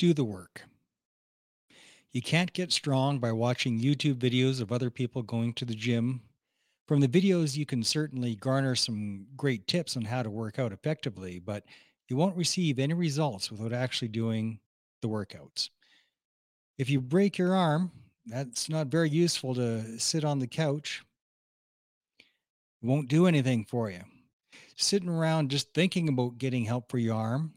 Do the work. You can't get strong by watching YouTube videos of other people going to the gym. From the videos, you can certainly garner some great tips on how to work out effectively, but you won't receive any results without actually doing the workouts. If you break your arm, that's not very useful to sit on the couch. It won't do anything for you. Sitting around just thinking about getting help for your arm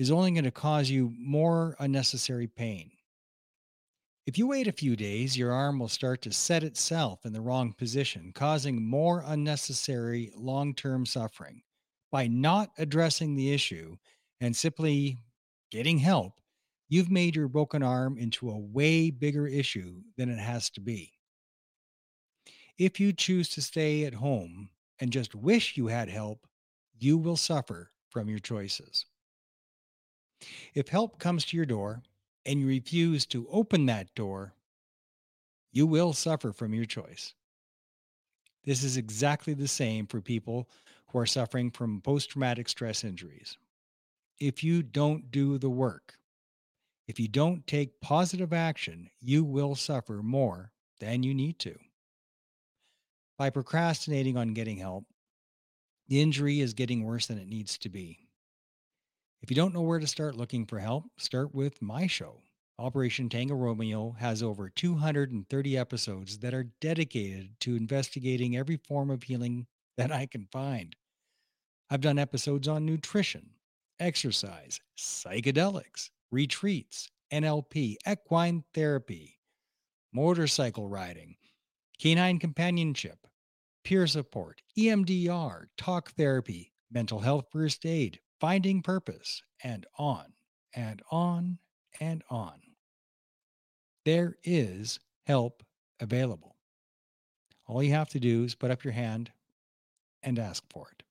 is only going to cause you more unnecessary pain. If you wait a few days, your arm will start to set itself in the wrong position, causing more unnecessary long term suffering. By not addressing the issue and simply getting help, you've made your broken arm into a way bigger issue than it has to be. If you choose to stay at home and just wish you had help, you will suffer from your choices. If help comes to your door and you refuse to open that door, you will suffer from your choice. This is exactly the same for people who are suffering from post traumatic stress injuries. If you don't do the work, if you don't take positive action, you will suffer more than you need to. By procrastinating on getting help, the injury is getting worse than it needs to be. If you don't know where to start looking for help, start with my show. Operation Tango Romeo has over 230 episodes that are dedicated to investigating every form of healing that I can find. I've done episodes on nutrition, exercise, psychedelics, retreats, NLP, equine therapy, motorcycle riding, canine companionship, peer support, EMDR, talk therapy, mental health first aid, finding purpose, and on and on and on. There is help available. All you have to do is put up your hand and ask for it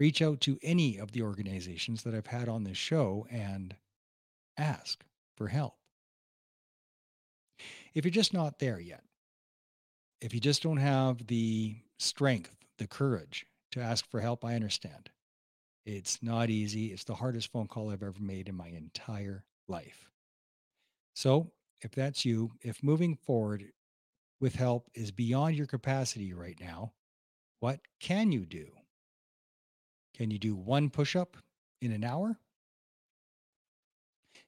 reach out to any of the organizations that I've had on this show and ask for help. If you're just not there yet, if you just don't have the strength, the courage to ask for help, I understand. It's not easy. It's the hardest phone call I've ever made in my entire life. So, if that's you, if moving forward with help is beyond your capacity right now, what can you do? Can you do one push up in an hour?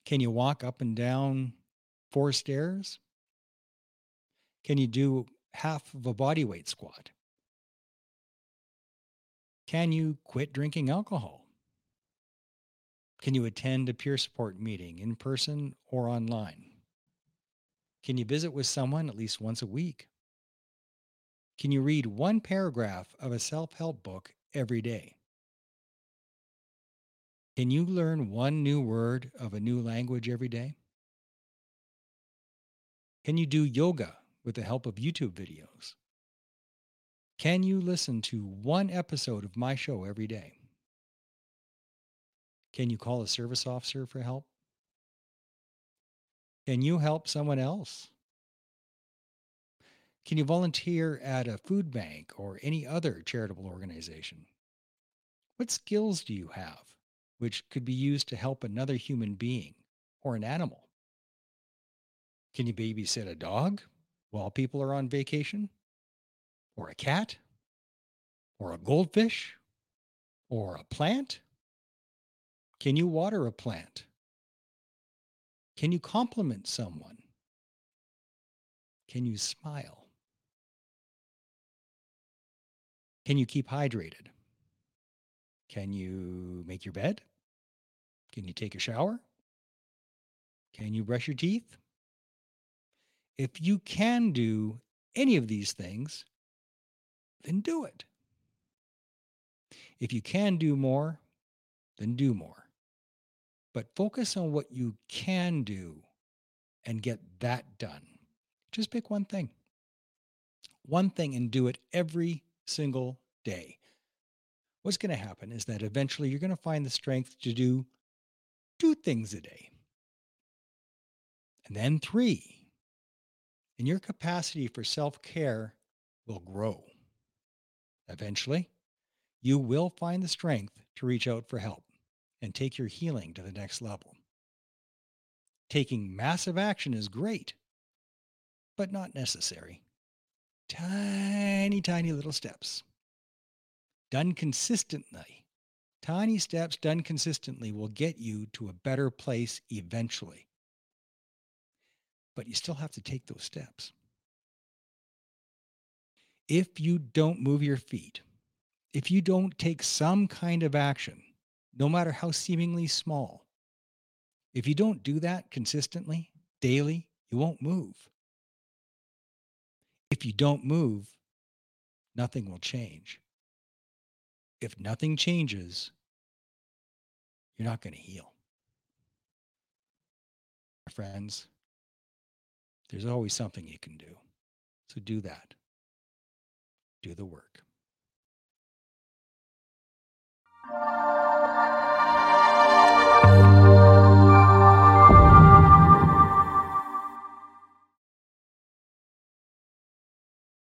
Can you walk up and down four stairs? Can you do half of a body weight squat? Can you quit drinking alcohol? Can you attend a peer support meeting in person or online? Can you visit with someone at least once a week? Can you read one paragraph of a self help book every day? Can you learn one new word of a new language every day? Can you do yoga with the help of YouTube videos? Can you listen to one episode of my show every day? Can you call a service officer for help? Can you help someone else? Can you volunteer at a food bank or any other charitable organization? What skills do you have? which could be used to help another human being or an animal. Can you babysit a dog while people are on vacation? Or a cat? Or a goldfish? Or a plant? Can you water a plant? Can you compliment someone? Can you smile? Can you keep hydrated? Can you make your bed? Can you take a shower? Can you brush your teeth? If you can do any of these things, then do it. If you can do more, then do more. But focus on what you can do and get that done. Just pick one thing. One thing and do it every single day. What's going to happen is that eventually you're going to find the strength to do two things a day. And then three. And your capacity for self care will grow. Eventually, you will find the strength to reach out for help and take your healing to the next level. Taking massive action is great, but not necessary. Tiny, tiny little steps. Done consistently. Tiny steps done consistently will get you to a better place eventually. But you still have to take those steps. If you don't move your feet, if you don't take some kind of action, no matter how seemingly small, if you don't do that consistently, daily, you won't move. If you don't move, nothing will change. If nothing changes, you're not going to heal. Friends, there's always something you can do. So do that. Do the work.